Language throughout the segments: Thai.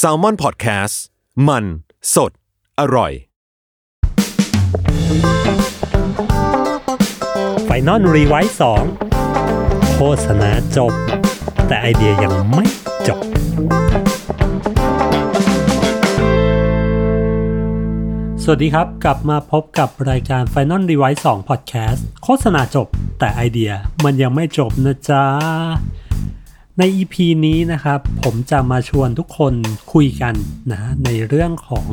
Salmon Podcast มัน สด อร่อย Final Revise สองโฆษณาจบ แต่ไอเดียยังไม่จบ สวัสดีครับ กลับมาพบกับรายการ Final r e v i s e 2 Podcast โฆษณาจบ แต่ไอเดียมันยังไม่จบนะจ๊ะ ใน EP นี้นะครับ ผมจะมาชวนทุกคนคุยกันนะในเรื่องของ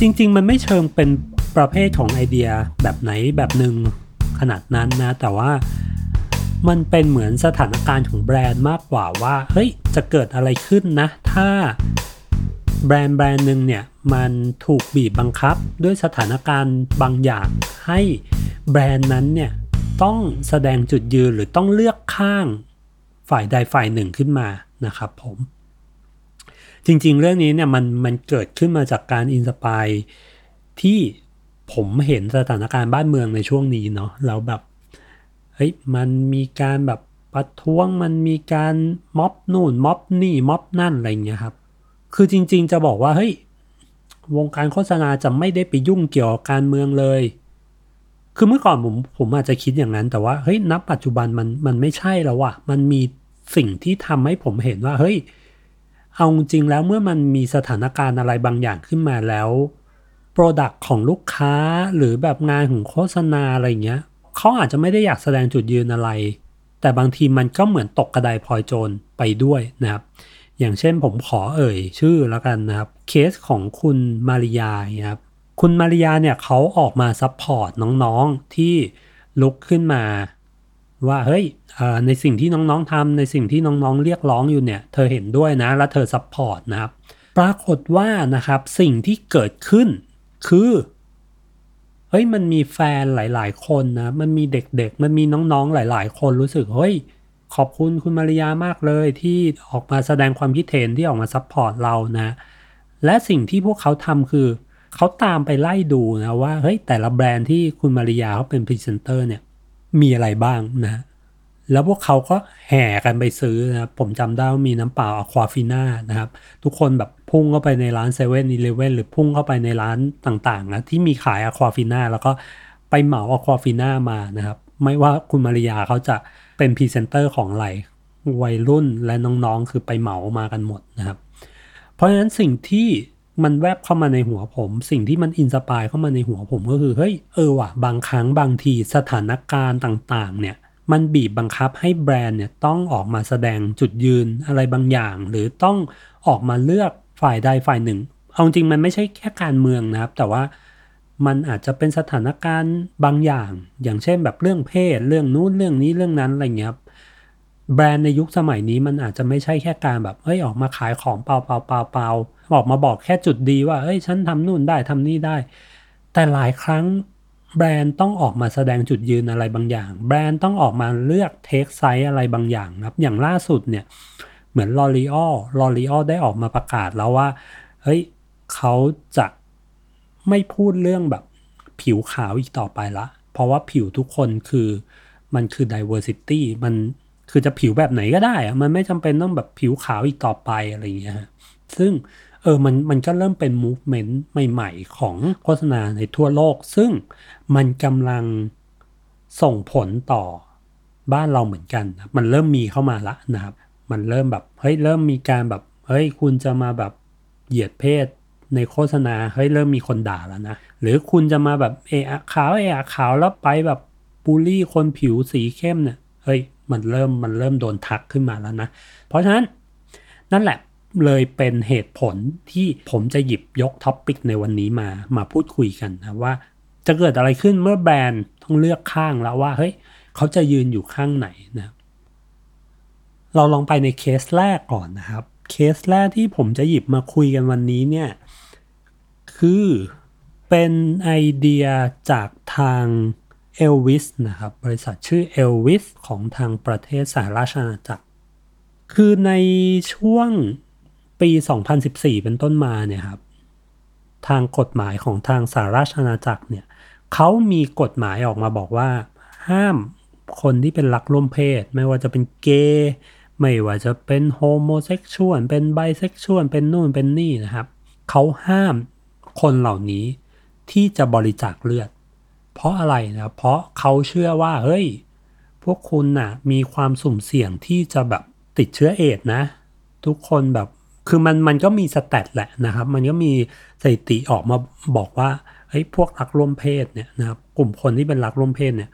จริง ๆ มันไม่เชิงเป็นประเภทของไอเดียแบบไหนแบบหนึ่งขนาดนั้นนะ แต่ว่ามันเป็นเหมือนสถานการณ์ของแบรนด์มากกว่าว่าเฮ้ยจะเกิดอะไรขึ้นนะ ถ้าแบรนด์แบรนด์หนึ่งเนี่ย มันถูกบีบบังคับด้วยสถานการณ์บางอย่าง ให้แบรนด์นั้นเนี่ย ต้องแสดงจุดยืนหรือต้องเลือกข้าง ฝ่ายใดฝ่ายหนึ่งขึ้นมานะครับผมจริงๆ เรื่องนี้เนี่ยมันมันเกิดขึ้นมาจากการอินสปายที่ผมเห็นสถานการณ์บ้านเมืองในช่วงนี้เนาะแล้วแบบเฮ้ยมันมีการแบบประท้วงมันมีการม็อบนู่นม็อบนี่ม็อบนั่นอะไรเงี้ยครับ คือจริงๆจะบอกว่าเฮ้ยวงการโฆษณาจะไม่ได้ไปยุ่งเกี่ยวกับการเมืองเลย คือเมื่อก่อนผมผมอาจจะคิดอย่างนั้น แต่ว่าเฮ้ยณปัจจุบันมันมันไม่ใช่แล้วว่ะมันมี สิ่งที่ทำให้ผมเห็นว่าเฮ้ยเอาจริงแล้วเมื่อมันมีสถานการณ์อะไรบางอย่างขึ้นมาแล้ว Product ของลูกค้าหรือแบบงานของโฆษณาอะไรเงี้ยเขาอาจจะไม่ได้อยากแสดงจุดยืนอะไร แต่บางทีมันก็เหมือนตกกระไดพลอยโจรไปด้วยนะครับ อย่างเช่นผมขอเอ่ยชื่อแล้วกันนะครับ เคสของคุณมาริยาครับคุณมาริยาเนี่ยเขาออกมา support น้องๆที่ลุกขึ้นมา ว่าเฮ้ยในสิ่งที่น้องๆทำในสิ่งที่น้องๆเรียกร้องอยู่เนี่ย เธอเห็นด้วยนะ และเธอ support นะครับ ปรากฏว่านะครับสิ่งที่เกิดขึ้นคือเฮ้ยมันมีแฟนหลาย ๆ คนนะ มันมีเด็กๆ มันมีน้องๆหลาย ๆ คนรู้สึกเฮ้ยขอบคุณคุณมาริยามากเลยที่ออกมาแสดงความคิดเห็นที่ออกมา support เรานะ และสิ่งที่พวกเขาทำคือ เขาตามไปไล่ดูนะว่าเฮ้ยแต่ละแบรนด์ที่คุณมาริยาเขาเป็นพรีเซนเตอร์เนี่ย มีอะไรบ้างนะแล้วพวกเขาก็แห่กันไปซื้อนะครับผมจำได้ว่ามีน้ำเปล่า Aquafina นะครับ ทุกคนแบบพุ่งเข้าไปในร้าน7-Eleven หรือพุ่งเข้าไปในร้านต่างๆนะที่มีขาย Aquafina แล้วก็ไปเหมา Aquafina มานะครับ ไม่ว่าคุณมาริยาเขาจะเป็นพรีเซนเตอร์ของอะไรวัยรุ่นและน้องๆ คือไปเหมามากันหมดนะครับ เพราะฉะนั้นสิ่งที่ มันแวบเข้ามาในหัวผม สิ่งที่มัน inspire เข้ามาในหัวผมก็คือเฮ้ยเออว่ะบางครั้งบางทีสถานการณ์ต่างๆ เนี่ยมันบีบบังคับให้แบรนด์เนี่ยต้องออกมาแสดงจุดยืนอะไรบางอย่าง หรือต้องออกมาเลือกฝ่ายใดฝ่ายหนึ่ง เอาจริงมันไม่ใช่แค่การเมืองนะครับ แต่ว่ามันอาจจะเป็นสถานการณ์บางอย่าง อย่างเช่นแบบเรื่องเพศ เรื่องนู้นเรื่องนี้เรื่องนั้นอะไรเงี้ย แบรนด์ในยุคสมัยนี้มันอาจจะไม่ใช่แค่การแบบเอ้ยออกมาขายของเปล่าเปล่าเปล่าเปล่าออกมาบอกแค่จุดดีว่าเอ้ยฉันทำนู่นได้ทำนี่ได้ แต่หลายครั้งแบรนด์ต้องออกมาแสดงจุดยืนอะไรบางอย่าง แบรนด์ต้องออกมาเลือก take side อะไรบางอย่างครับ อย่างล่าสุดเนี่ยเหมือน L'Oreal L'Oreal ได้ออกมาประกาศแล้วว่าเฮ้ยเขาจะไม่พูดเรื่องแบบผิวขาวอีกต่อไปละ เพราะว่าผิวทุกคนคือมันคือ diversity มัน คือจะผิวแบบไหนก็ได้อะมันไม่จำเป็นต้องแบบผิวขาวอีกต่อไปอะไรอย่างเงี้ยซึ่งเออมันมันก็เริ่มเป็น movement ใหม่ ๆ ของโฆษณาในทั่วโลก ซึ่งมันกำลังส่งผลต่อบ้านเราเหมือนกันมันเริ่มมีเข้ามาละนะครับ มันเริ่มแบบเฮ้ยเริ่มมีการแบบเฮ้ยคุณจะมาแบบเหยียดเพศในโฆษณาเฮ้ยเริ่มมีคนด่าแล้วนะหรือคุณจะมาแบบเอะอะขาวเอะอะขาวแล้วไปแบบบูลลี่คนผิวสีเข้มเนี่ยเฮ้ย มันเริ่มมันเริ่มโดนทักขึ้นมาแล้วนะ เพราะฉะนั้นนั่นแหละเลยเป็นเหตุผลที่ผมจะหยิบยก topic ในวันนี้มามาพูดคุยกันนะว่าจะเกิดอะไรขึ้นเมื่อแบรนด์ต้องเลือกข้างแล้วว่าเฮ้ยเขาจะยืนอยู่ข้างไหนนะเราลองไปในเคสแรกก่อนนะครับ เคสแรกที่ผมจะหยิบมาคุยกันวันนี้เนี่ยคือเป็นไอเดียจากทาง เอลวิสนะครับบริษัทชื่อเอลวิสของทางประเทศสหราชอาณาจักร คือในช่วงปี 2014 เป็นต้นมาเนี่ยครับทางกฎหมายของทางสหราชอาณาจักรเนี่ยเขามีกฎหมายออกมาบอกว่า ห้ามคนที่เป็นรักร่วมเพศ ไม่ว่าจะเป็นเกย์ไม่ว่าจะเป็น homosexual เป็นไบเซ็กชวลเป็นนู่นเป็นนี่นะครับ เขาห้ามคนเหล่านี้ที่จะบริจาคเลือด เพราะอะไรนะเพราะเขาเชื่อว่าเฮ้ย พวกคุณน่ะมีความสุ่มเสี่ยงที่จะแบบติดเชื้อเอดส์นะ ทุกคนแบบคือมันมันก็มีสแตทแหละนะครับ มันก็มีสถิติออกมาบอกว่าเฮ้ยพวกรักร่วมเพศเนี่ยนะครับกลุ่มคนที่เป็นรักร่วมเพศเนี่ย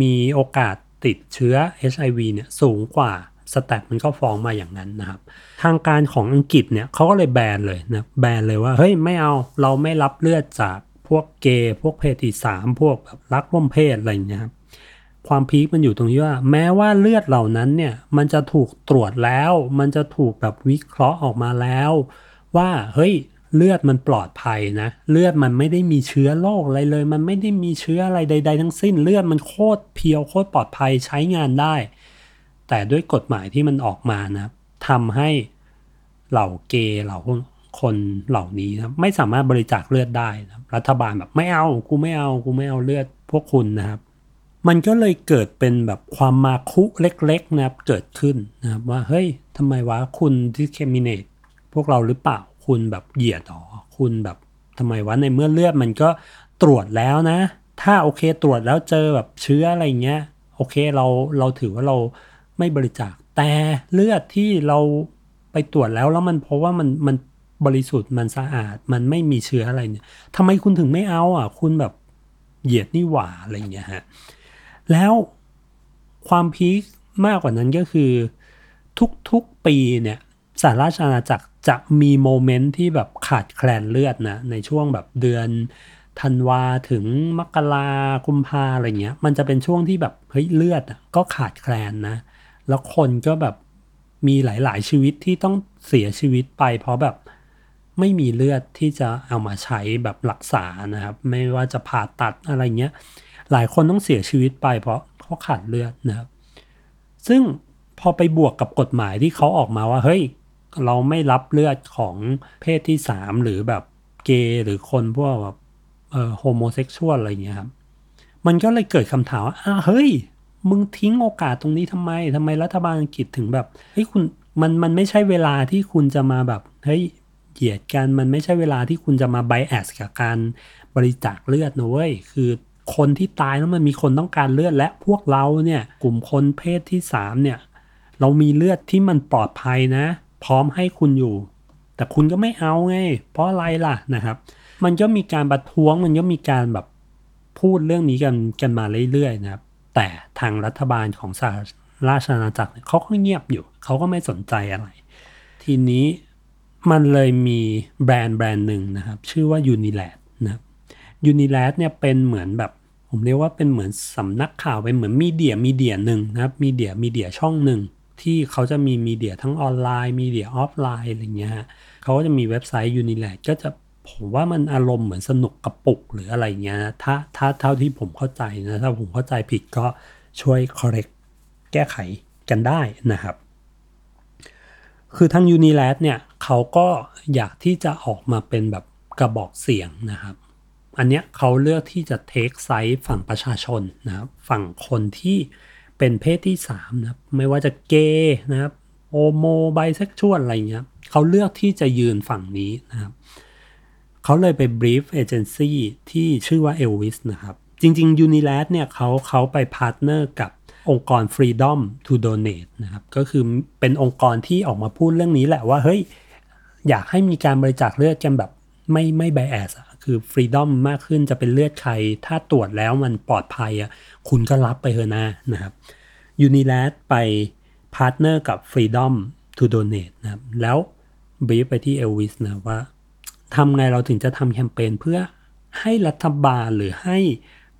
มีโอกาสติดเชื้อ HIV เนี่ยสูงกว่าสแตทมันก็ฟ้องมาอย่างนั้นนะครับ ทางการของอังกฤษเนี่ยเขาก็เลยแบนเลยนะแบนเลยว่าเฮ้ยไม่เอาเราไม่รับเลือดจาก วกเกย์พวกเพศที่สามพวกแบบรักร่วมเพศอะไรอย่างเงี้ยครับความพีคมันอยู่ตรงที่ว่า แม้ว่าเลือดเหล่านั้นเนี่ยมันจะถูกตรวจแล้ว มันจะถูกแบบวิเคราะห์ออกมาแล้ว ว่าเฮ้ยเลือดมันปลอดภัยนะ เลือดมันไม่ได้มีเชื้อโรคอะไรเลย มันไม่ได้มีเชื้ออะไรใด ๆ ทั้งสิ้น เลือดมันโคตรเพียวโคตรปลอดภัยใช้งานได้ แต่ด้วยกฎหมายที่มันออกมานะทำให้เหล่าเกย์เหล่า คนเหล่านี้นะไม่สามารถบริจาคเลือดได้นะรัฐบาลแบบไม่เอากูไม่เอากูไม่เอาเลือดพวกคุณนะครับ มันก็เลยเกิดเป็นแบบความมาคุเล็กๆนะครับเกิดขึ้นนะครับว่าเฮ้ยทำไมวะคุณ discriminate พวกเราหรือเปล่าคุณแบบเหยียดหรอคุณแบบทำไมวะในเมื่อเลือดมันก็ตรวจแล้วนะ ถ้าโอเคตรวจแล้วเจอแบบเชื้ออะไรเงี้ยโอเคเราเราถือว่าเราไม่บริจาคแต่เลือดที่เราไปตรวจแล้วแล้วมันเพราะว่ามันมัน บริสุทธิ์มันสะอาด มันไม่มีเชื้ออะไรเนี่ยทำไมคุณถึงไม่เอาอะ คุณแบบเหยียดนี่หว่าอะไรเงี้ยฮะแล้วความพีคมากกว่านั้นก็คือ ทุกๆปีเนี่ยสหราชอาณาจักรจะมีโมเมนต์ที่แบบขาดแคลนเลือดนะ ในช่วงแบบเดือนธันวาถึงมกรากุมภาอะไรเงี้ย มันจะเป็นช่วงที่แบบเฮ้ยเลือดก็ขาดแคลนนะ แล้วคนก็แบบมีหลาย ๆ ชีวิตที่ต้องเสียชีวิตไป เพราะแบบ ไม่มีเลือดที่จะเอามาใช้แบบรักษานะครับ ไม่ว่าจะผ่าตัดอะไรเงี้ย หลายคนต้องเสียชีวิตไปเพราะเขาขาดเลือดนะครับ ซึ่งพอไปบวกกับกฎหมายที่เขาออกมาว่า เฮ้ย เราไม่รับเลือดของเพศที่สามหรือแบบเกย์หรือคนพวกแบบเอ่อ homosexual อะไรเงี้ยครับ มันก็เลยเกิดคำถามว่าอ้าเฮ้ย มึงทิ้งโอกาสตรงนี้ทำไมทำไมรัฐบาลอังกฤษถึงแบบเฮ้ยคุณมันมันไม่ใช่เวลาที่คุณจะมาแบบเฮ้ย เหยียดกันมันไม่ใช่เวลาที่คุณจะมาไบแอสกับการบริจาคเลือดนะเว้ยคือคนที่ตายแล้วมันมีคนต้องการเลือดและพวกเราเนี่ยกลุ่มคนเพศที่สามเนี่ยเรามีเลือดที่มันปลอดภัยนะ พร้อมให้คุณอยู่ แต่คุณก็ไม่เอาไง เพราะอะไรล่ะนะครับ มันก็มีการประท้วงมันก็มีการแบบพูดเรื่องนี้กันกันมาเรื่อยๆนะครับ แต่ทางรัฐบาลของสหราชอาณาจักรเขาก็เงียบอยู่ เขาก็ไม่สนใจอะไร ทีนี้ มันเลยมีแบรนด์แบรนด์หนึ่งนะครับ ชื่อว่า Unilad นะครับ Unilad เนี่ยเป็นเหมือนแบบ ผมเรียกว่าเป็นเหมือนสำนักข่าวเป็นเหมือน media media หนึ่งนะครับ media media ช่องหนึ่งที่เขาจะมี media ทั้งออนไลน์ media ออฟไลน์อะไรเงี้ยฮะเขาก็จะมีเว็บไซต์ Unilad ก็จะผมว่ามันอารมณ์เหมือนสนุกกระปุกหรืออะไรเงี้ยถ้าถ้าเท่าที่ผมเข้าใจนะถ้าผมเข้าใจผิดก็ช่วย correct แก้ไขกันได้นะครับ คือทาง Unilad เนี่ย เขาก็อยากที่จะออกมาเป็นแบบกระบอกเสียงนะครับ อันเนี้ยเขาเลือกที่จะ take side ฝั่งประชาชนนะครับ ฝั่งคนที่เป็นเพศที่3นะครับไม่ว่าจะเกย์นะครับ homo bisexual อะไรเงี้ยเขาเลือกที่จะยืนฝั่งนี้นะครับเขาเลยไป brief เอเจนซี่ที่ชื่อว่า Elvis นะครับ จริง ๆ Unilad เนี่ยเขาเขาไป partner กับองค์กร Freedom to Donate นะครับ ก็คือเป็นองค์กรที่ออกมาพูดเรื่องนี้แหละว่า เฮ้ย อยากให้มีการบริจาคเลือดกันแบบไม่ไม่ bias คือ freedom มากขึ้นจะเป็นเลือดใคร ถ้าตรวจแล้วมันปลอดภัยอะคุณก็รับไปเถอะนะนะครับยูนิ a ดไปพาร์ทเนอร์กับ Freedom to Donate นะครับแล้วbrief ไปที่เอลวิสนะว่าทำไงเราถึงจะทำแคมเปญเพื่อให้รัฐบาลหรือให้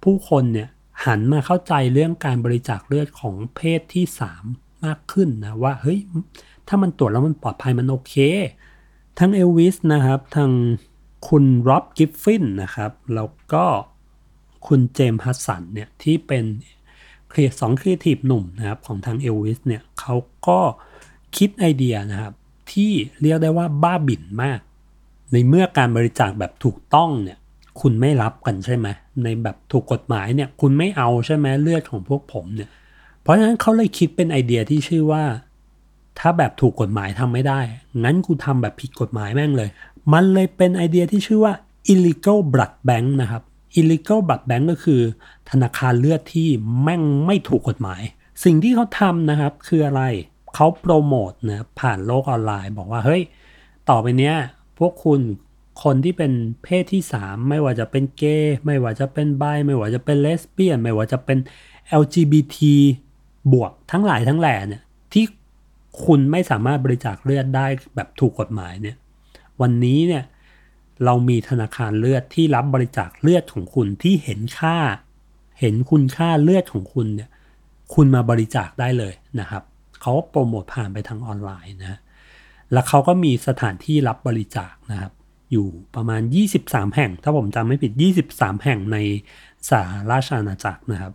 ผู้คนเนี่ยหันมาเข้าใจเรื่องการบริจาคเลือดของเพศที่ 3 มากขึ้นนะว่าเฮ้ยถ้ามันตรวจแล้วมันปลอดภัยมันโอเค ทางเอลวิสนะครับทางคุณ Rob Griffin นะครับ แล้วก็คุณ James Hudson เนี่ยที่เป็นเครีสองครีเอทีฟหนุ่มนะครับของทางเอลวิสเนี่ยเขาก็คิดไอเดียนะครับที่เรียกได้ว่าบ้าบิ่นมาก ในเมื่อการบริจาคแบบถูกต้องเนี่ยคุณไม่รับกันใช่ไหมในแบบถูกกฎหมายเนี่ยคุณไม่เอาใช่ไหมเลือดของพวกผมเนี่ยเพราะฉะนั้นเขาเลยคิดเป็นไอเดียที่ชื่อว่า ถ้าแบบถูกกฎหมายทำไม่ได้ งั้นกูทำแบบผิดกฎหมายแม่งเลย มันเลยเป็นไอเดียที่ชื่อว่า illegal blood bank นะครับ illegal blood bank ก็คือ ธนาคารเลือดที่แม่งไม่ถูกกฎหมาย สิ่งที่เขาทำนะครับคืออะไรเขาโปรโมทนะผ่านโลกออนไลน์ บอกว่าเฮ้ย ต่อไปเนี้ยพวกคุณคนที่เป็นเพศที่ 3 ไม่ว่าจะเป็นเกย์ไม่ว่าจะเป็นไบไม่ว่าจะเป็นเลสเบี้ยน ไม่ว่าจะเป็น LGBT บวกทั้งหลายทั้งแหล่เนี่ยที่ คุณไม่สามารถบริจาคเลือดได้แบบถูกกฎหมายเนี่ย วันนี้เนี่ยเรามีธนาคารเลือดที่รับบริจาคเลือดของคุณที่เห็นค่า เห็นคุณค่าเลือดของคุณเนี่ย คุณมาบริจาคได้เลยนะครับเขาโปรโมทผ่านไปทางออนไลน์นะ แล้วเขาก็มีสถานที่รับบริจาคนะครับ อยู่ประมาณ 23 แห่ง ถ้าผมจำไม่ผิด 23 แห่งในสหราชอาณาจักรนะครับ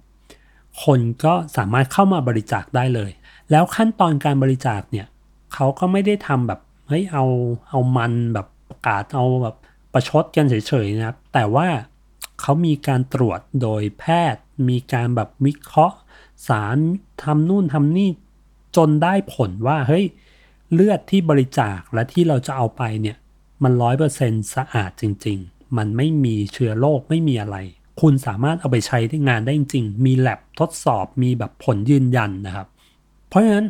คนก็สามารถเข้ามาบริจาคได้เลย แล้วขั้นตอนการบริจาคเนี่ยเขาก็ไม่ได้ทำแบบเฮ้ยเอาเอามันแบบประกาศเอาแบบประชดกันเฉยๆนะครับ แต่ว่าเขามีการตรวจโดยแพทย์ มีการแบบวิเคราะห์ สารทำนู่นทำนี่จนได้ผลว่าเฮ้ยเลือดที่บริจาคและที่เราจะเอาไปเนี่ยมันร้อยเปอร์เซ็นสะอาดจริง ๆ มันไม่มีเชื้อโรคไม่มีอะไร คุณสามารถเอาไปใช้ที่งานได้จริง มีแลบทดสอบมีแบบผลยืนยันนะครับ เพราะฉะนั้น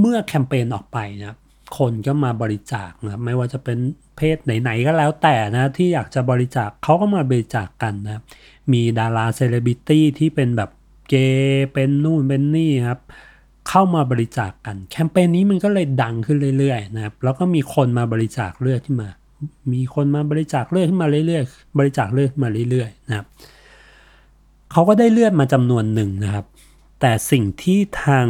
เมื่อแคมเปญออกไปนะคนก็มาบริจาคนะไม่ว่าจะเป็นเพศไหน ๆ ก็แล้วแต่นะที่อยากจะบริจาคเขาก็มาบริจาคกกันนะมีดาราเซเลบริตี้ที่เป็นแบบเกย์เป็นนู่นเป็นนี่ครับเข้ามาบริจาคกกัน แคมเปญนี้มันก็เลยดังขึ้นเรื่อยๆนะครับแล้วก็มีคนมาบริจาคเลือดขึ้นมา มีคนมาบริจาคเลือดขึ้นมาเรื่อยๆ บริจาคเลือดมาเรื่อยๆนะครับเขาก็ได้เลือดมาจำนวนหนึ่งนะครับ แต่สิ่งที่ทาง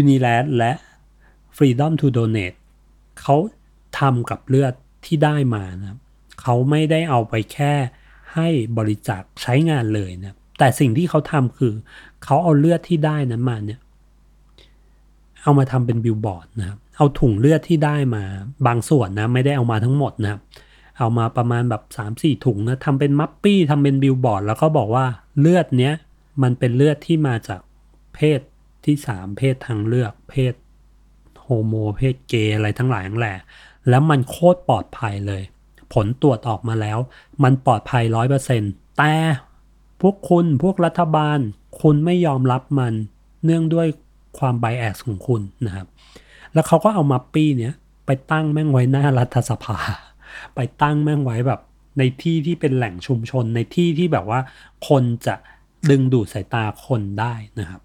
u n i l a d และ Freedom to Donate เขาทำกับเลือดที่ได้มานะครับเขาไม่ได้เอาไปแค่ให้บริจาคใช้งานเลยนะแต่สิ่งที่เขาทำคือ เขาเอาเลือดที่ได้นั้นมาเนี่ยเอามาทำเป็นบิลบอร์ดนะครับเอาถุงเลือดที่ได้มาบางส่วนนะไม่ได้เอามาทั้งหมดนะครับเอามาประมาณแบบ3 4ถุงนะทำเป็น mupi ทำเป็นบิลบอร์ดแล้วก็บอกว่าเลือดเนี้ย มันเป็นเลือดที่มาจากเพศที่3เพศทางเลือก เพศ homo เพศเกย์อะไรทั้งหลายทั้งแหล่แล้วมันโคตรปลอดภัยเลย ผลตรวจออกมาแล้ว มันปลอดภัยร้อยเปอร์เซ็นต์แต่พวกคุณพวกรัฐบาล คุณไม่ยอมรับมันเนื่องด้วยความ bias ของคุณนะครับ แล้วเขาก็เอามัปปี้เนี้ยไปตั้งแม่งไว้หน้ารัฐสภา ไปตั้งแม่งไว้แบบในที่ที่เป็นแหล่งชุมชนในที่ที่แบบว่าคนจะ ดึงดูดสายตาคนได้นะครับ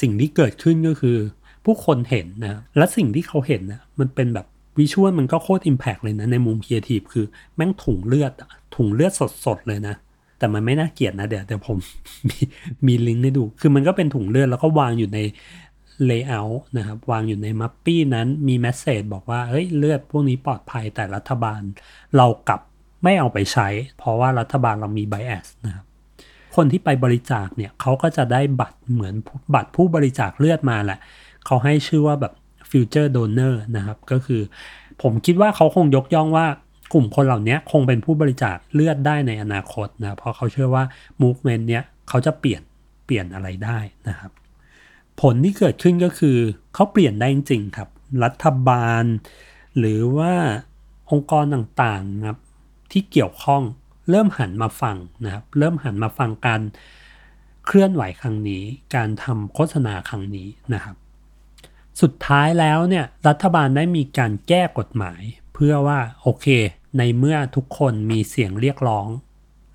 สิ่งที่เกิดขึ้นก็คือ ผู้คนเห็นนะและสิ่งที่เขาเห็นนะมันเป็นแบบวิชวลมันก็โคตรอิมแพกเลยนะ ในมุมครีเอทีฟคือแม่งถุงเลือดถุงเลือดสดๆเลยนะ แต่มันไม่น่าเกลียดนะเดี๋ยวเดี๋ยวผมมีมีลิงก์ให้ดู คือมันก็เป็นถุงเลือดแล้วก็วางอยู่ใน layer นะครับวางอยู่ใน mupi นั้นมี message บอกว่าเฮ้ยเลือดพวกนี้ปลอดภัยแต่รัฐบาล เรากลับไม่เอาไปใช้ เพราะว่ารัฐบาลเรามี bias นะครับ คนที่ไปบริจาคเนี่ยเขาก็จะได้บัตรเหมือนบัตรผู้บริจาคเลือดมาแหละ เขาให้ชื่อว่าแบบ future donor นะครับ ก็คือ ผมคิดว่าเขาคงยกย่องว่ากลุ่มคนเหล่านี้คงเป็นผู้บริจาคเลือดได้ในอนาคตนะ เพราะเขาเชื่อว่า movement เนี้ยเขาจะเปลี่ยนเปลี่ยนอะไรได้นะครับ ผลที่เกิดขึ้นก็คือเขาเปลี่ยนได้จริงๆครับ รัฐบาล หรือว่าองค์กรต่างๆนะครับที่เกี่ยวข้อง เริ่มหันมาฟังนะครับ เริ่มหันมาฟังการเคลื่อนไหวครั้งนี้ การทำโฆษณาครั้งนี้นะครับ สุดท้ายแล้วเนี่ยรัฐบาลได้มีการแก้กฎหมาย เพื่อว่าโอเค ในเมื่อทุกคนมีเสียงเรียกร้อง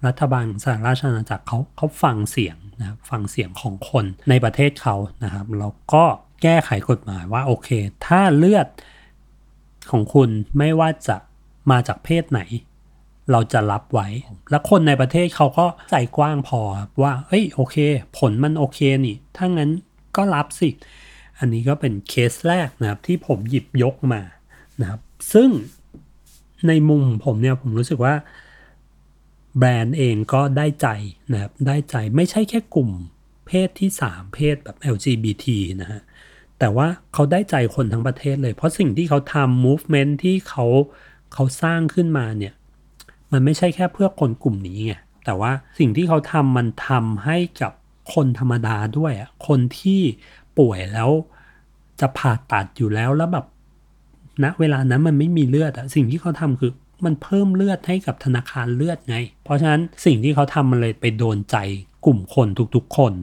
รัฐบาลสหราชอาณาจักรเขาเขาฟังเสียงนะครับฟังเสียงของคนในประเทศเขานะครับแล้วก็แก้ไขกฎหมายว่าโอเค ถ้าเลือดของคุณไม่ว่าจะมาจากเพศไหน เราจะรับไว้ แล้วคนในประเทศเขาก็ใจกว้างพอว่าเฮ้ยโอเค ผลมันโอเคนี่ ถ้างั้นก็รับสิ อันนี้ก็เป็นเคสแรกนะครับที่ผมหยิบยกมานะครับ ซึ่งในมุมผมเนี่ยผมรู้สึกว่า แบรนด์เองก็ได้ใจนะครับได้ใจไม่ใช่แค่กลุ่มเพศที่ 3 เพศแบบ LGBT นะฮะแต่ว่าเขาได้ใจคนทั้งประเทศเลย เพราะสิ่งที่เขาทำ movement ที่เขาเขาสร้างขึ้นมาเนี่ย มันไม่ใช่แค่เพื่อคนกลุ่มนี้ไงแต่ว่าสิ่งที่เขาทำมันทำให้กับคนธรรมดาด้วยอะคนที่ป่วยแล้วจะผ่าตัดอยู่แล้วแล้วแบบณเวลานั้นมันไม่มีเลือดอะสิ่งที่เขาทำคือมันเพิ่มเลือดให้กับธนาคารเลือดไง เพราะฉะนั้นสิ่งที่เขาทำมันเลยไปโดนใจกลุ่มคนทุกๆคน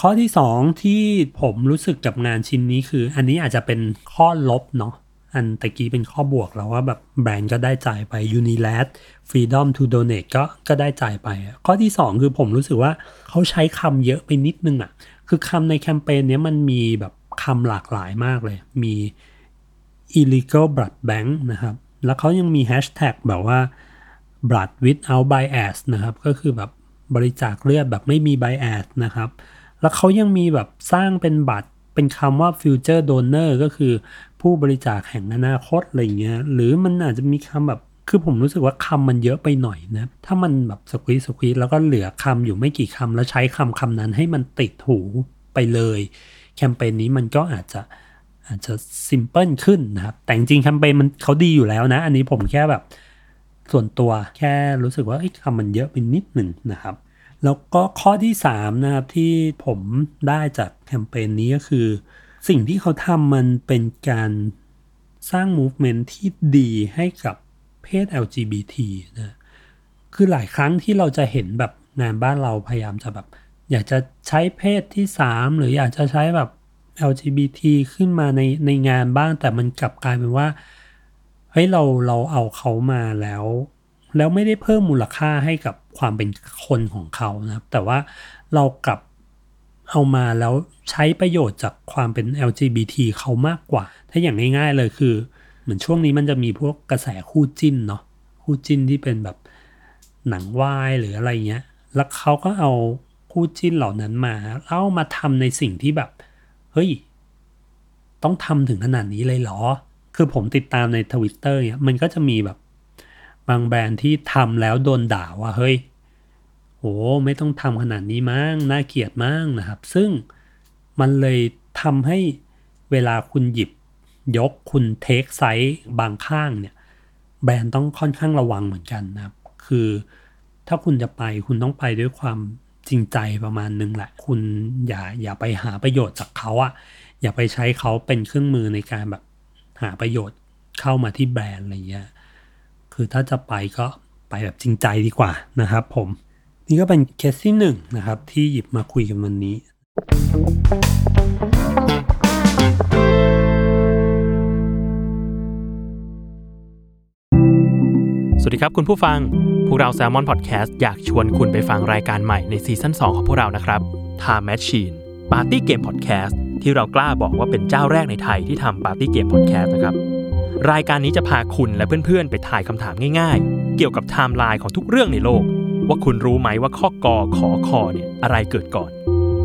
ข้อที่สองที่ผมรู้สึกกับงานชิ้นนี้คือ อันนี้อาจจะเป็นข้อลบเนาะ อันตะกี้เป็นข้อบวกแล้วว่าแบบแบรนด์ก็ได้จ่ายไป Unilat Freedom to Donate ก็ก็ได้จ่ายไป ข้อที่ 2 คือผมรู้สึกว่าเขาใช้คำเยอะไปนิดนึงอะ่ะ คือคำในแคมเปญนี้มันมีแบบคำหลากหลายมากเลย มี illegal blood bank นะครับ แล้วเขายังมีแฮชแท็กแบบว่า blood without bias นะครับ ก็คือแบบบริจาคเลือดแบบไม่มี bias นะครับ แล้วเขายังมีแบบสร้างเป็นบัตรเป็นคำว่า future donor ก็คือ ผู้บริจาคแห่งอนาคตอะไรเงี้ยหรือมันอาจจะมีคำแบบคือผมรู้สึกว่าคำมันเยอะไปหน่อยนะ ถ้ามันแบบสควีสควีแล้วก็เหลือคำอยู่ไม่กี่คำแล้วใช้คำคำนั้นให้มันติดหูไปเลย แคมเปญนี้มันก็อาจจะอาจจะซิมเพิลขึ้นนะครับ แต่จริงแคมเปญมันเขาดีอยู่แล้วนะ อันนี้ผมแค่แบบส่วนตัวแค่รู้สึกว่าคำมันเยอะไปนิดหนึ่งนะครับ แล้วก็ข้อที่3นะครับที่ผมได้จากแคมเปญนี้ก็คือ สิ่งที่เขาทำมันเป็นการสร้าง movement ที่ดีให้กับเพศ LGBT นะคือหลายครั้งที่เราจะเห็นแบบงานบ้านเราพยายามจะแบบ อยากจะใช้เพศที่ 3 หรืออยากจะใช้แบบ LGBT ขึ้นมาในในงานบ้างแต่มันกลับกลายเป็นว่าเฮ้ยเราเราเอาเขามาแล้ว แล้วไม่ได้เพิ่มมูลค่าให้กับความเป็นคนของเขานะครับ แต่ว่าเรากลับ เอามาแล้วใช้ประโยชน์จากความเป็น LGBT เขามากกว่า ถ้าอย่างง่ายๆเลยคือ เหมือนช่วงนี้มันจะมีพวกกระแสคู่จิ้นเนาะคู่จิ้นที่เป็นแบบหนังวายหรืออะไรเงี้ย แล้วเขาก็เอาคู่จิ้นเหล่านั้นมาแล้วเอามาทำในสิ่งที่แบบ เฮ้ย ต้องทำถึงขนาดนี้เลยเหรอ คือผมติดตามในทวิตเตอร์เนี่ยมันก็จะมีแบบ บางแบรนด์ที่ทำแล้วโดนด่าว่าเฮ้ย โอ้ไม่ต้องทำขนาดนี้มั้งน่าเกลียดมั้งนะครับ ซึ่งมันเลยทำให้เวลาคุณหยิบยกคุณเทคไซส์บางข้างเนี่ยแบรนด์ต้องค่อนข้างระวังเหมือนกันนะครับ คือถ้าคุณจะไปคุณต้องไปด้วยความจริงใจประมาณนึงแหละ คุณอย่าอย่าไปหาประโยชน์จากเขาอะอย่าไปใช้เขาเป็นเครื่องมือในการแบบหาประโยชน์เข้ามาที่แบรนด์อะไรเงี้ยคือถ้าจะไปก็ไปแบบจริงใจดีกว่านะครับผม นี่ก็เป็นเคสที่หนึ่งนะครับที่หยิบมาคุยกันวันนี้ สวัสดีครับคุณผู้ฟัง พวกเรา Salmon Podcast อยากชวนคุณไปฟังรายการใหม่ในซีซั่น2 ของพวกเรานะครับ Time Machine Party Game Podcast ที่เรากล้าบอกว่าเป็นเจ้าแรกในไทยที่ทำ Party Game Podcast นะครับ รายการนี้จะพาคุณและเพื่อนๆ ไปทายคำถามง่ายๆ เกี่ยวกับไทม์ไลน์ของทุกเรื่องในโลก ว่าคุณรู้ไหมว่าข้อกอขอคอเนี่ยอะไรเกิดก่อน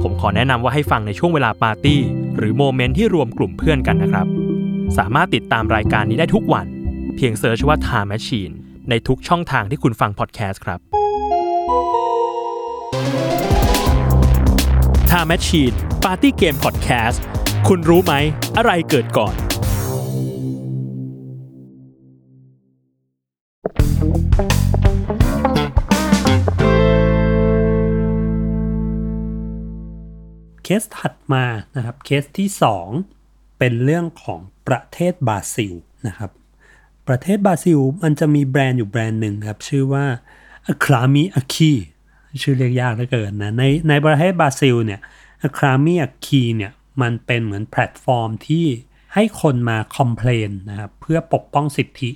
ผมขอแนะนำว่าให้ฟังในช่วงเวลาปาร์ตี้ หรือ moment ที่รวมกลุ่มเพื่อนกันนะครับ สามารถติดตามรายการนี้ได้ทุกวัน เพียง search ว่า Time Machine ในทุกช่องทางที่คุณฟังพอดแคสต์ครับ Time Machine Party Game Podcast คุณรู้ไหม อะไรเกิดก่อน เคสถัดมานะครับเคสที่ 2 เป็นเรื่องของประเทศบราซิลนะครับประเทศบราซิลมันจะมีแบรนด์อยู่แบรนด์หนึ่งครับชื่อว่า a c r a m i a k i ชื่อเรียกยากเหลือเกินนะในในประเทศบราซิลเนี่ย a c r a m i a k i เนี่ยมันเป็นเหมือนแพลตฟอร์มที่ให้คนมา complain นะครับเพื่อปกป้องสิทธิ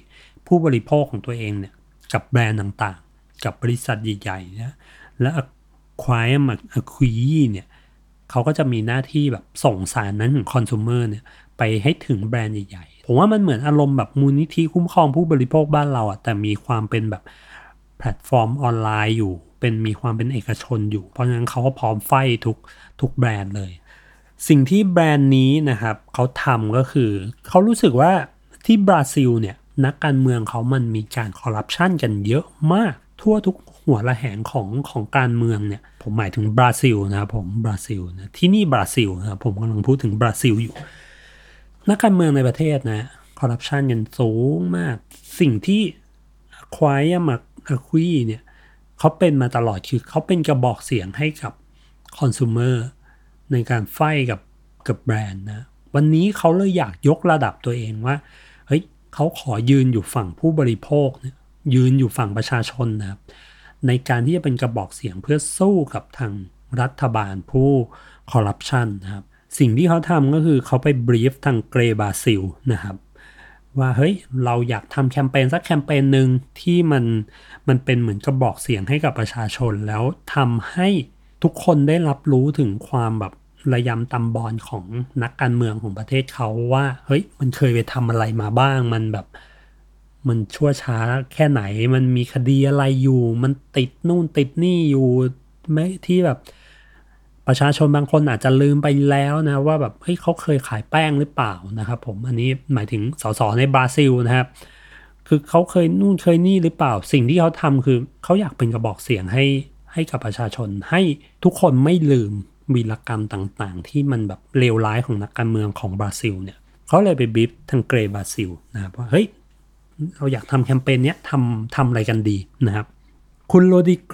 ผู้บริโภคของตัวเองเนี่ยกับแบรนด์ต่างๆ กับบริษัทใหญ่ๆนะและ Reclame Aqui เนี่ย เขาก็จะมีหน้าที่แบบส่งสารนั้นของคอน sumer เนี่ยไปให้ถึงแบรนด์ใหญ่ๆ ผมว่ามันเหมือนอารมณ์แบบมูลนิธิคุ้มครองผู้บริโภคบ้านเราอะแต่มีความเป็นแบบแพลตฟอร์มออนไลน์อยู่ เป็นมีความเป็นเอกชนอยู่ เพราะฉะนั้นเขาก็พร้อม fight ทุกทุกแบรนด์เลย สิ่งที่แบรนด์นี้นะครับเขาทำก็คือ เขารู้สึกว่าที่บราซิลเนี่ยนักการเมืองเขามันมีการคอร์รัปชันกันเยอะมาก ทั่วทุกหัวระแหงของของการเมืองเนี่ยผมหมายถึงบราซิลนะครับผมบราซิลนะที่นี่บราซิลนะครับผมกำลังพูดถึงบราซิลอยู่นักการเมืองในประเทศนะคอร์รัปชันกันสูงมาก สิ่งที่ควายมาอคุยเนี่ยเขาเป็นมาตลอดคือเขาเป็นกระบอกเสียงให้กับคอน sumer ในการไฟกับกับแบรนด์นะวันนี้เขาเลยอยากยกระดับตัวเองว่าเฮ้ยเขาขอยืนอยู่ฝั่งผู้บริโภคเนี่ย ยืนอยู่ฝั่งประชาชนนะครับในการที่จะเป็นกระบอกเสียงเพื่อสู้กับทางรัฐบาลผู้คอร์รัปชันนะครับสิ่งที่เขาทำก็คือเขาไปบรีฟทางเกรบาซิลนะครับว่าเฮ้ยเราอยากทำแคมเปญสักแคมเปญหนึ่งที่มันมันเป็นเหมือนกระบอกเสียงให้กับประชาชน แล้วทำให้ทุกคนได้รับรู้ถึงความแบบระยำตำบอลของนักการเมืองของประเทศเขาว่าเฮ้ยมันเคยไปทำอะไรมาบ้างมันแบบ มันชั่วช้าแค่ไหน มันมีคดีอะไรอยู่ มันติดนู่นติดนี่อยู่ไม่ที่แบบ ประชาชนบางคนอาจจะลืมไปแล้วนะ ว่าแบบเฮ้ยเขาเคยขายแป้งหรือเปล่านะครับ ผมอันนี้หมายถึงสสในบราซิลนะครับ คือเขาเคยนู่นเคยนี่หรือเปล่า สิ่งที่เขาทำคือเขาอยากเป็นกระบอกเสียงให้ให้กับประชาชนให้ทุกคนไม่ลืมวีรกรรมต่างๆ ที่มันแบบเลวร้ายของนักการเมืองของบราซิลเนี่ยเขาเลยไปบิฟทางเกรบราซิลนะครับว่าเฮ้ย เราอยากทำแคมเปญเนี้ยทำทำอะไรกันดีนะครับ คุณโรดิโก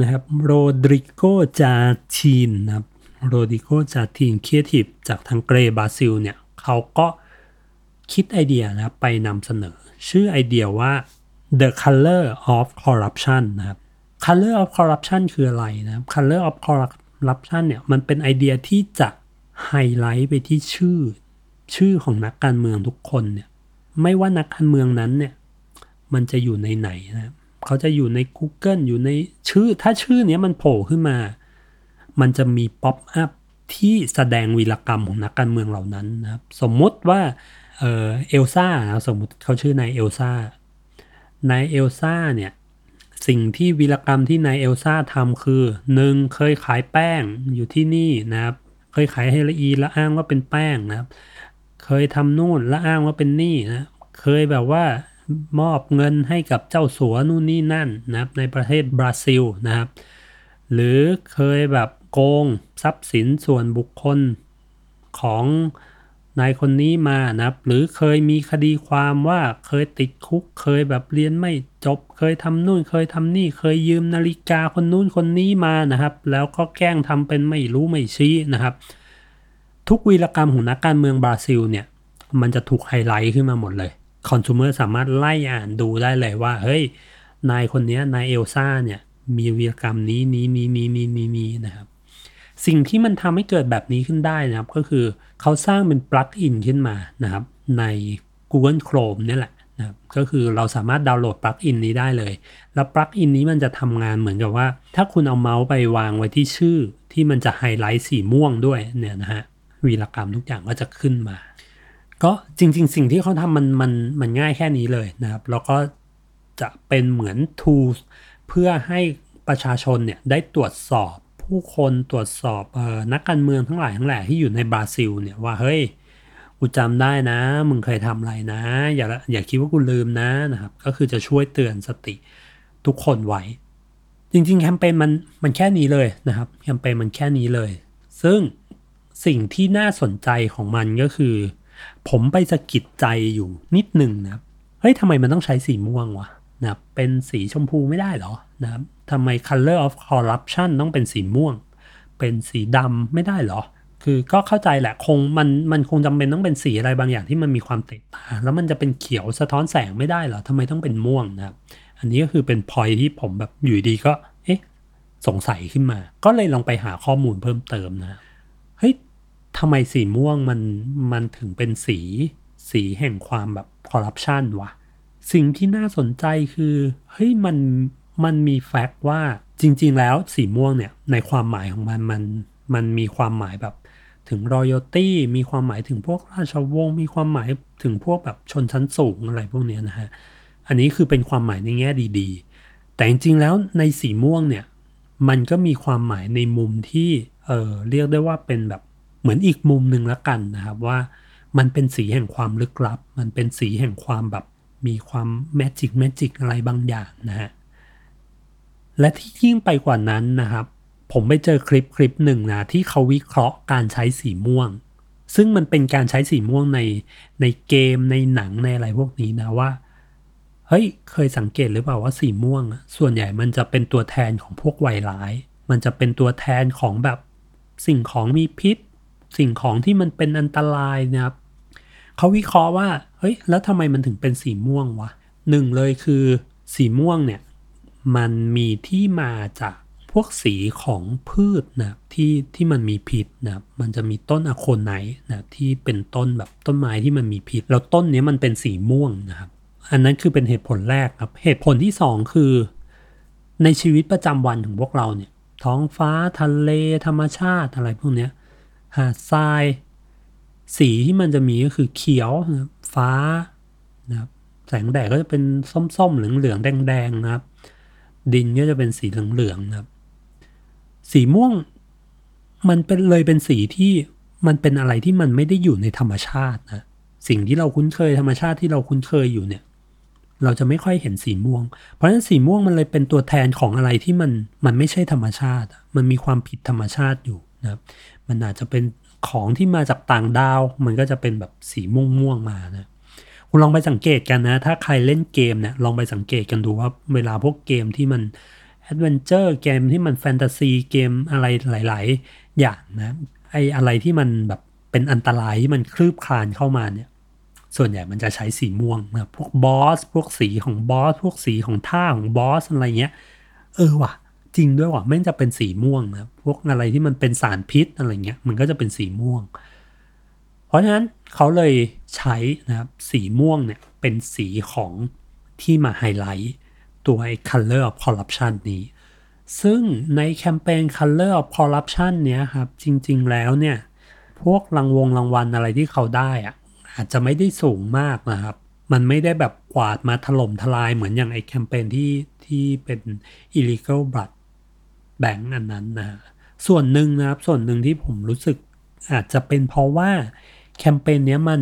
นะครับโรดริโกจาทีนนะครับโรดิโกจาทีนครีเอทีฟจากทางเกรย์บราซิลเนี่ยเขาก็คิดไอเดียนะครับไปนำเสนอ ชื่อไอเดียว่า the color of corruption นะครับ color of corruption คืออะไรนะครับ color of corruption เนี่ยมันเป็นไอเดียที่จะไฮไลท์ไปที่ชื่อ ชื่อของนักการเมืองทุกคนเนี่ย ไม่ว่านักการเมืองนั้นเนี่ย มันจะอยู่ในไหนนะครับเขาจะอยู่ใน Google อยู่ในชื่อ ถ้าชื่อเนี้ยมันโผล่ขึ้นมา มันจะมี pop-up ที่แสดงวีรกรรมของนักการเมืองเหล่านั้นนะครับ สมมุติว่าเออเอลซ่าสมมุติเขาชื่อนายเอลซ่านายเอลซ่าเนี่ยสิ่งที่วีรกรรมที่นายเอลซ่าทำคือหนึ่งเคยขายแป้งอยู่ที่นี่นะครับ เคยขายเฮโรอีนแล้วอ้างว่าเป็นแป้งนะครับ เคยทำนู่นแล้วอ้างว่าเป็นหนี่นะ เคยแบบว่ามอบเงินให้กับเจ้าสัวนู่นนี่นั่นนะครับ ในประเทศบราซิลนะครับ หรือเคยแบบโกงทรัพย์สินส่วนบุคคลของนายคนนี้มานะครับ หรือเคยมีคดีความว่าเคยติดคุก เคยแบบเรียนไม่จบ เคยทำนู่น เคยทำนี่ เคยยืมนาฬิกาคนนู่นคนนี้มานะครับ แล้วก็แกล้งทำเป็นไม่รู้ไม่ชี้นะครับ ทุกวีรกรรมของนักการเมืองบราซิลเนี่ยมันจะถูกไฮไลท์ขึ้นมาหมดเลย consumer สามารถไล่อ่านดูได้เลยว่า เฮ้ย นายคนนี้นายเอลซ่าเนี่ยมีวีรกรรมนี้นี้นี้นี้นี้นี้นี้นะครับ สิ่งที่มันทำให้เกิดแบบนี้ขึ้นได้นะครับ ก็คือเขาสร้างเป็น plug-in ขึ้นมานะครับ ใน Google Chrome เนี่ยแหละนะครับก็คือเราสามารถดาวน์โหลด plug-in นี้ได้เลย แล้ว plug-in นี้มันจะทำงานเหมือนกับว่า ถ้าคุณเอาเมาส์ไปวางไว้ที่ชื่อที่มันจะไฮไลท์สีม่วงด้วยเนี่ยนะฮะ วีรกรรมทุกอย่างก็จะขึ้นมา ก็จริง ๆ สิ่งที่เขาทำมันมันมันง่ายแค่นี้เลยนะครับ แล้วก็จะเป็นเหมือน tools เพื่อให้ประชาชนเนี่ยได้ตรวจสอบผู้คนตรวจสอบเออนักการเมืองทั้งหลายทั้งแหล่ที่อยู่ในบราซิลเนี่ยว่าเฮ้ยกูจำได้นะ มึงเคยทำอะไรนะ อย่าอย่าคิดว่ากูลืมนะนะครับ ก็คือจะช่วยเตือนสติทุกคนไว้ จริงๆ แคมเปญมันมันแค่นี้เลยนะครับ แคมเปญมันแค่นี้เลย ซึ่ง สิ่งที่น่าสนใจของมันก็คือ ผมไปสะกิดใจอยู่นิดหนึ่งนะครับเฮ้ยทำไมมันต้องใช้สีม่วงวะนะครับเป็นสีชมพูไม่ได้เหรอนะครับทำไม color of corruption ต้องเป็นสีม่วง เป็นสีดำไม่ได้เหรอ คือก็เข้าใจแหละคงมันมันคงจำเป็นต้องเป็นสีอะไรบางอย่างที่มันมีความเตะตา แล้วมันจะเป็นเขียวสะท้อนแสงไม่ได้เหรอทำไมต้องเป็นม่วงนะครับ อันนี้ก็คือเป็นพอยที่ผมแบบอยู่ดีก็เอ๊ะสงสัยขึ้นมา ก็เลยลองไปหาข้อมูลเพิ่มเติมนะ เฮ้ยทำไมสีม่วงมันมันถึงเป็นสีสีแห่งความแบบคอร์รัปชันวะ สิ่งที่น่าสนใจคือเฮ้ยมันมันมีแฟกต์ว่าจริง ๆ แล้วสีม่วงเนี่ยในความหมายของมันมันมันมีความหมายแบบถึงรอยัลตี้มีความหมายถึงพวกราชวงศ์มีความหมายถึงพวกแบบชนชั้นสูงอะไรพวกเนี้ยนะฮะ อันนี้คือเป็นความหมายในแง่ดีๆ แต่จริงๆแล้วในสีม่วงเนี่ย มันก็มีความหมายในมุมที่ เออเรียกได้ว่าเป็นแบบเหมือนอีกมุมหนึ่งละกันนะครับว่ามันเป็นสีแห่งความลึกลับ มันเป็นสีแห่งความแบบมีความแมจิกแมจิกอะไรบางอย่างนะฮะและที่ยิ่งไปกว่านั้นนะครับ ผมไปเจอคลิปคลิปหนึ่งนะที่เขาวิเคราะห์การใช้สีม่วง ซึ่งมันเป็นการใช้สีม่วงในในเกมในหนังในอะไรพวกนี้นะว่าเฮ้ยเคยสังเกตหรือเปล่าว่าสีม่วง ส่วนใหญ่มันจะเป็นตัวแทนของพวกวัยร้าย มันจะเป็นตัวแทนของแบบ สิ่งของมีพิษ สิ่งของที่มันเป็นอันตรายนะครับเขาวิเคราะห์ว่าเฮ้ยแล้วทำไมมันถึงเป็นสีม่วงวะหนึ่งเลยคือสีม่วงเนี่ยมันมีที่มาจากพวกสีของพืชนะที่ที่มันมีพิษนะมันจะมีต้นอะโคนไนนะที่เป็นต้นแบบต้นไม้ที่มันมีพิษ แล้วต้นนี้มันเป็นสีม่วงนะครับ อันนั้นคือเป็นเหตุผลแรกครับ เหตุผลที่สองคือ ในชีวิตประจำวันของพวกเราเนี่ย ท้องฟ้าทะเลธรรมชาติอะไรพวกเนี้ยหาดทราย สีที่มันจะมีก็คือเขียวนะฟ้านะครับแสงแดดก็จะเป็นส้มๆเหลืองๆแดงๆนะครับ ดินก็จะเป็นสีเหลืองๆนะครับ สีม่วงมันเป็นเลยเป็นสีที่มันเป็นอะไรที่มันไม่ได้อยู่ในธรรมชาตินะสิ่งที่เราคุ้นเคยธรรมชาติที่เราคุ้นเคยอยู่เนี่ย เราจะไม่ค่อยเห็นสีม่วง เพราะฉะนั้นสีม่วงมันเลยเป็นตัวแทนของอะไรที่มันมันไม่ใช่ธรรมชาติ มันมีความผิดธรรมชาติอยู่นะครับ มันอาจจะเป็นของที่มาจากต่างดาว มันก็จะเป็นแบบสีม่วงม่วงมานะคุณลองไปสังเกตกันนะ ถ้าใครเล่นเกมเนี่ยลองไปสังเกตกันดูว่าเวลาพวกเกมที่มัน adventure เกมที่มันแฟนตาซีเกมอะไรหลาย ๆ อย่างนะไอ้อะไรที่มันแบบเป็นอันตรายที่มันคืบคลานเข้ามาเนี่ย ส่วนใหญ่มันจะใช้สีม่วงนะพวกบอสพวกสีของบอสพวกสีของท่าของบอสอะไรเงี้ย เออว่ะ จริงด้วยว่ะแม่งจะเป็นสีม่วงนะพวกอะไรที่มันเป็นสารพิษอะไรเงี้ยมันก็จะเป็นสีม่วง เพราะฉะนั้นเขาเลยใช้นะครับสีม่วงเนี่ยเป็นสีของที่มาไฮไลท์ตัวไอ้ color of corruption นี้ ซึ่งในแคมเปญ color of corruption เนี้ยครับจริงๆแล้วเนี่ยพวกรางวงรางวัลอะไรที่เขาได้อะ อาจจะไม่ได้สูงมากนะครับ มันไม่ได้แบบกวาดมาถล่มทลายเหมือนอย่างไอ้แคมเปญที่ที่เป็น illegal blood แบงก์อันนั้นนะส่วนหนึ่งนะครับ ส่วนหนึ่งที่ผมรู้สึกอาจจะเป็นเพราะว่าแคมเปญเนี้ยมัน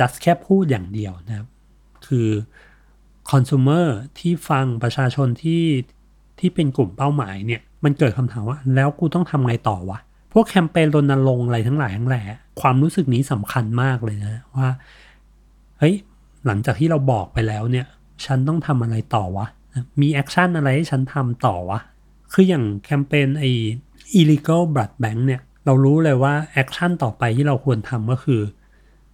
จัดแค่พูดอย่างเดียวนะครับ คือคอน sumer ที่ฟังประชาชนที่ที่เป็นกลุ่มเป้าหมายเนี่ย มันเกิดคำถามว่า แล้วกูต้องทำไงต่อวะ พวกแคมเปญรณรงค์อะไรทั้งหลายทั้งแหล่ความรู้สึกนี้สำคัญมากเลยนะว่าเฮ้ยหลังจากที่เราบอกไปแล้วเนี่ย ฉันต้องทำอะไรต่อวะ มี action อะไรให้ฉันทำต่อวะ คืออย่างแคมเปญไอ้ illegal blood bank เนี่ย เรารู้เลยว่า action ต่อไปที่เราควรทำก็คือ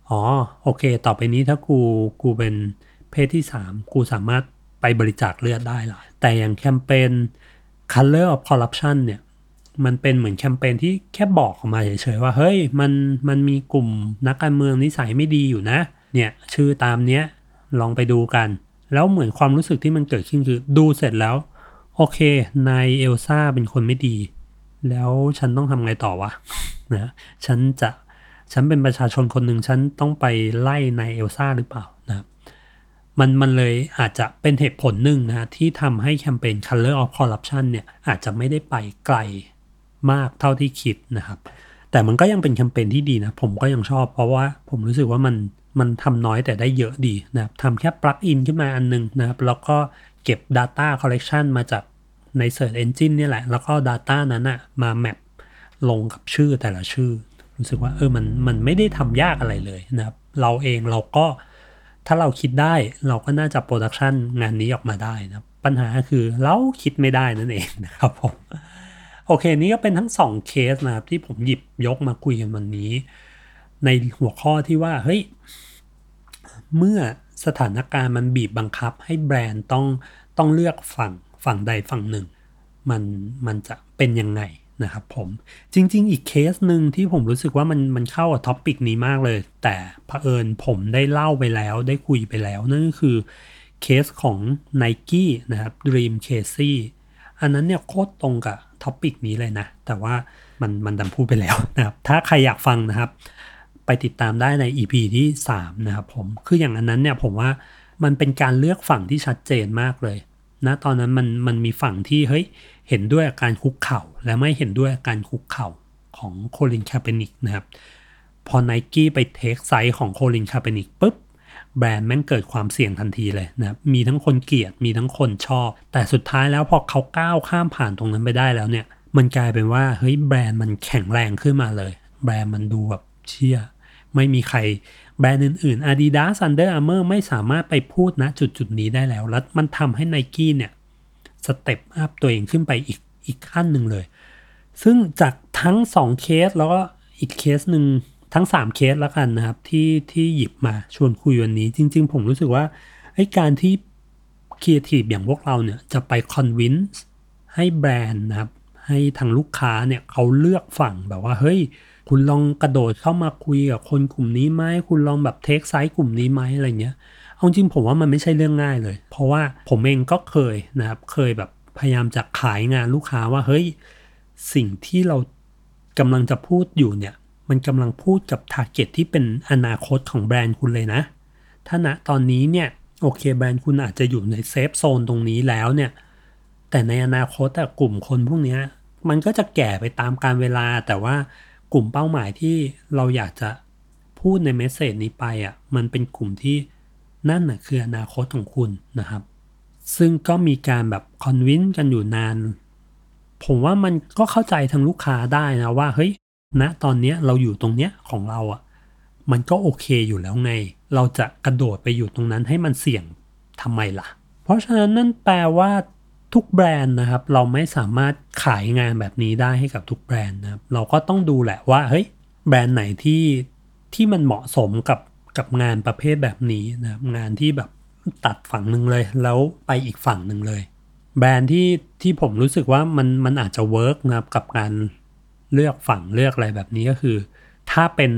อ๋อ โอเค ต่อไปนี้ถ้ากูกูเป็นเพศที่ 3 กูสามารถไปบริจาคเลือดได้ละแต่อย่างแคมเปญ color of corruption เนี่ย มันเป็นเหมือนแคมเปญที่แค่บอกออกมาเฉยๆว่าเฮ้ยมันมันมีกลุ่มนักการเมืองนิสัยไม่ดีอยู่นะ เนี่ยชื่อตามเนี้ยลองไปดูกัน แล้วเหมือนความรู้สึกที่มันเกิดขึ้นคือดูเสร็จแล้ว โอเคนายเอลซ่าเป็นคนไม่ดี แล้วฉันต้องทำไงต่อวะนะฉันจะฉันเป็นประชาชนคนหนึ่งฉันต้องไปไล่นายเอลซ่าหรือเปล่านะครับมันมันเลยอาจจะเป็นเหตุผลหนึ่งนะที่ทำให้แคมเปญ Color of Corruption เนี่ยอาจจะไม่ได้ไปไกล มากเท่าที่คิดนะครับ แต่มันก็ยังเป็นแคมเปญที่ดีนะ ผมก็ยังชอบเพราะว่าผมรู้สึกว่ามันมันทำน้อยแต่ได้เยอะดีนะครับทำแค่ plug-in ขึ้นมาอันนึงนะครับ แล้วก็เก็บ Data Collection มาจากใน Search Engine นี่แหละ แล้วก็ Data นั้นอะมา map ลงกับชื่อแต่ละชื่อ รู้สึกว่าเออมันมันไม่ได้ทำยากอะไรเลยนะครับ เราเองเราก็ถ้าเราคิดได้เราก็น่าจะ production งานนี้ออกมาได้นะปัญหาคือเราคิดไม่ได้นั่นเองนะครับผม โอเค นี่ก็เป็นทั้งสองเคสนะครับที่ผมหยิบยกมาคุยกันวันนี้ ในหัวข้อที่ว่าเฮ้ยเมื่อสถานการณ์มันบีบบังคับให้แบรนด์ต้องต้องเลือกฝั่งฝั่งใดฝั่งหนึ่ง มันมันจะเป็นยังไงนะครับผมจริง ๆ อีกเคสหนึ่งที่ผมรู้สึกว่ามันมันเข้ากับ topic นี้มากเลย แต่เผอิญผมได้เล่าไปแล้วได้คุยไปแล้ว นั่นก็คือเคสของ ไนกี้นะครับ Dream Crazy อันนั้นเนี่ยโคตรตรงกับ topic นี้เลยนะ แต่ว่ามันมันดันพูดไปแล้วนะครับ ถ้าใครอยากฟังนะครับ ไปติดตามได้ใน EP ที่ 3 นะครับผม คืออย่างอันนั้นเนี่ยผมว่ามันเป็นการเลือกฝั่งที่ชัดเจนมากเลยนะตอนนั้นมันมันมีฝั่งที่เฮ้ยเห็นด้วยกับการคุกเข่า และไม่เห็นด้วยกับการคุกเข่าของโคลินคาเปนิกนะครับ พอไนกี้ไป take side ของโคลินคาเปนิกปุ๊บ แบรนด์แม่งเกิดความเสี่ยงทันทีเลยนะครับมีทั้งคนเกลียดมีทั้งคนชอบ แต่สุดท้ายแล้วพอเขาก้าวข้ามผ่านตรงนั้นไปได้แล้วเนี่ย มันกลายเป็นว่าเฮ้ยแบรนด์มันแข็งแรงขึ้นมาเลย แบรนด์มันดูแบบเชี่ยไม่มีใครแบรนด์อื่นๆ Adidas Under Armour ไม่สามารถไปพูดนะจุดจุดนี้ได้แล้ว แล้วมันทำให้ n i กี้เนี่ยสเต็ปอัพตัวเองขึ้นไปอีกอีกขั้นหนึ่งเลย ซึ่งจากทั้ง 2 เคสแล้วก็อีกเคสหนึ่ง ทั้ง 3 เคสแล้วกันนะครับที่ที่หยิบมาชวนคุยวันนี้จริง ๆ ผมรู้สึกว่าไอ้การที่ครีเอทีฟอย่างพวกเราเนี่ยจะไป convince ให้แบรนด์นะครับให้ทางลูกค้าเนี่ยเขาเลือกฝั่งแบบว่าเฮ้ย คุณลองกระโดดเข้ามาคุยกับคนกลุ่มนี้ไหมคุณลองแบบ take side กลุ่มนี้ไหมอะไรเงี้ยเอาจริงผมว่ามันไม่ใช่เรื่องง่ายเลย เพราะว่าผมเองก็เคยนะครับเคยแบบพยายามจะขายงานลูกค้าว่าเฮ้ยสิ่งที่เรากำลังจะพูดอยู่เนี่ย มันกำลังพูดกับ target ที่เป็นอนาคตของแบรนด์คุณเลยนะ ถ้าณตอนนี้เนี่ยโอเคแบรนด์คุณอาจจะอยู่ใน safe zone ตรงนี้แล้วเนี่ย แต่ในอนาคตแต่กลุ่มคนพวกนี้มันก็จะแก่ไปตามกาลเวลา แต่ว่ากลุ่มเป้าหมายที่เราอยากจะพูดใน message นี้ไปอะมันเป็นกลุ่มที่นั่นน่ะคืออนาคตของคุณนะครับ ซึ่งก็มีการแบบคอนวินกันอยู่นาน ผมว่ามันก็เข้าใจทางลูกค้าได้นะว่าเฮ้ย ณนะตอนเนี้ยเราอยู่ตรงเนี้ยของเราอะ่ะมันก็โอเคอยู่แล้วไง เราจะกระโดดไปอยู่ตรงนั้นให้มันเสี่ยงทำไมล่ะ เพราะฉะนั้นนั่นแปลว่าทุกแบรนด์นะครับ เราไม่สามารถขายงานแบบนี้ได้ให้กับทุกแบรนด์นะครับ เราก็ต้องดูแหละว่าเฮ้ยแบรนด์ไหนที่ที่มันเหมาะสมกับกับงานประเภทแบบนี้นะครับงานที่แบบตัดฝั่งหนึ่งเลย แล้วไปอีกฝั่งหนึ่งเลย แบรนด์ที่ที่ผมรู้สึกว่ามันมันอาจจะเวิร์กนะครับกับการ เลือกฝั่งเลือกอะไรแบบนี้ก็คือ ถ้าเป็น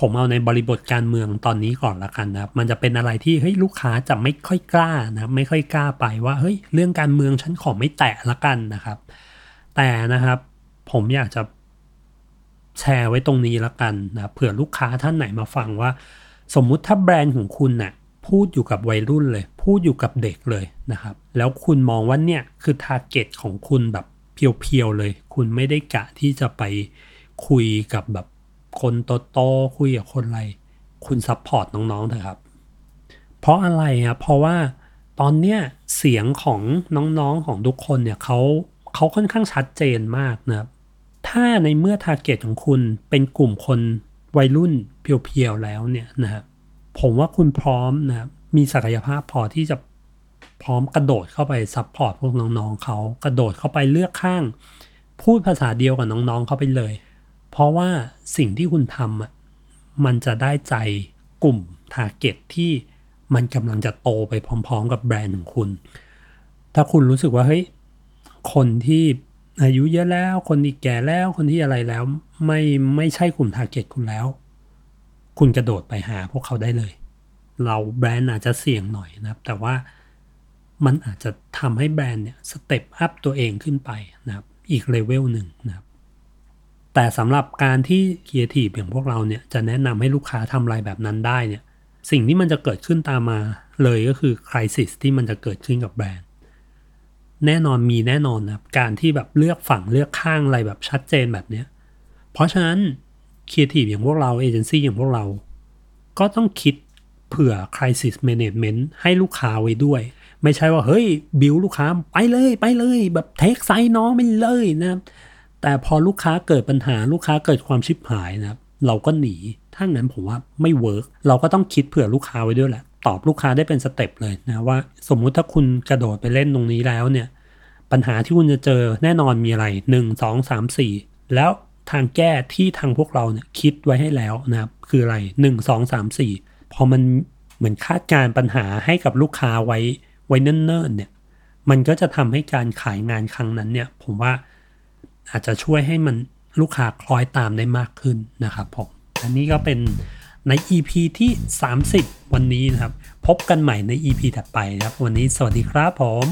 ผมเอาในบริบทการเมืองตอนนี้ก่อนละกันนะครับมันจะเป็นอะไรที่เฮ้ยลูกค้าจะไม่ค่อยกล้านะไม่ค่อยกล้าไปว่าเฮ้ยเรื่องการเมืองฉันขอไม่แตะละกันนะครับ แต่นะครับผมอยากจะแชร์ไว้ตรงนี้ละกันนะเผื่อลูกค้าท่านไหนมาฟังว่า สมมุติถ้าแบรนด์ของคุณน่ะพูดอยู่กับวัยรุ่นเลย พูดอยู่กับเด็กเลยนะครับ แล้วคุณมองว่าเนี่ยคือ target ของคุณแบบ pure ๆเลย คุณไม่ได้กะที่จะไปคุยกับแบบคนโตๆคุยกับคนอะไรคุณ support น้องๆเถอะครับ เพราะอะไรครับเพราะว่าตอนเนี้ยเสียงของน้องๆของทุกคนเนี่ยเขาเขาค่อนข้างชัดเจนมากนะครับ ถ้าในเมื่อ target ของคุณเป็นกลุ่มคนวัยรุ่น pure ๆแล้วเนี่ยนะครับผมว่าคุณพร้อมนะครับมีศักยภาพพอที่จะ พร้อมกระโดดเข้าไป support พวกน้องๆเขากระโดดเข้าไปเลือกข้าง พูดภาษาเดียวกับน้องๆเขาไปเลย เพราะว่าสิ่งที่คุณทำอะมันจะได้ใจกลุ่ม target ที่มันกำลังจะโตไปพร้อม ๆ กับแบรนด์ของคุณ ถ้าคุณรู้สึกว่าเฮ้ยคนที่อายุเยอะแล้ว คนที่แก่แล้ว คนที่อะไรแล้ว ไม่ไม่ใช่กลุ่ม target คุณแล้ว คุณกระโดดไปหาพวกเขาได้เลย เราแบรนด์อาจจะเสี่ยงหน่อยนะครับ แต่ว่า มันอาจจะทำให้แบรนด์เนี่ย step up ตัวเองขึ้นไปนะครับอีกเลเวลหนึ่งนะครับแต่สำหรับการที่ครีเอทีฟอย่างพวกเราเนี่ยจะแนะนำให้ลูกค้าทำอะไรแบบนั้นได้เนี่ยสิ่งที่มันจะเกิดขึ้นตามมาเลยก็คือ crisis ที่มันจะเกิดขึ้นกับแบรนด์ แน่นอนมีแน่นอนนะครับการที่แบบเลือกฝั่งเลือกข้างอะไรแบบชัดเจนแบบเนี้ยเพราะฉะนั้นครีเอทีฟอย่างพวกเราเอเจนซี่อย่างพวกเรา ก็ต้องคิด เผื่อ crisis management ให้ลูกค้าไว้ด้วย ไม่ใช่ว่าเฮ้ยบิวลูกค้าไปเลยไปเลยแบบ take side น้องไปเลยนะครับแต่พอลูกค้าเกิดปัญหาลูกค้าเกิดความชิบหายนะครับเราก็หนี ถ้างั้นผมว่าไม่ work เราก็ต้องคิดเผื่อลูกค้าไว้ด้วยแหละตอบลูกค้าได้เป็น step เลยนะว่าสมมุติถ้าคุณกระโดดไปเล่นตรงนี้แล้วเนี่ย ปัญหาที่คุณจะเจอแน่นอนมีอะไร 1 2 3 4 แล้วทางแก้ที่ทางพวกเราเนี่ยคิดไว้ให้แล้วนะครับคืออะไร 1 2 3 4 พอมันเหมือนคาดการณ์ปัญหาให้กับลูกค้าไว้ไว้เนิ่นๆเนี่ยมันก็จะทำให้การขายงานครั้งนั้นเนี่ย ผมว่าอาจจะช่วยให้มันลูกค้าคล้อยตามได้มากขึ้นนะครับผมอันนี้ก็เป็นใน EP ที่ 30 วันนี้นะครับ พบกันใหม่ใน EP ถัดไปนะครับ วันนี้สวัสดีครับผม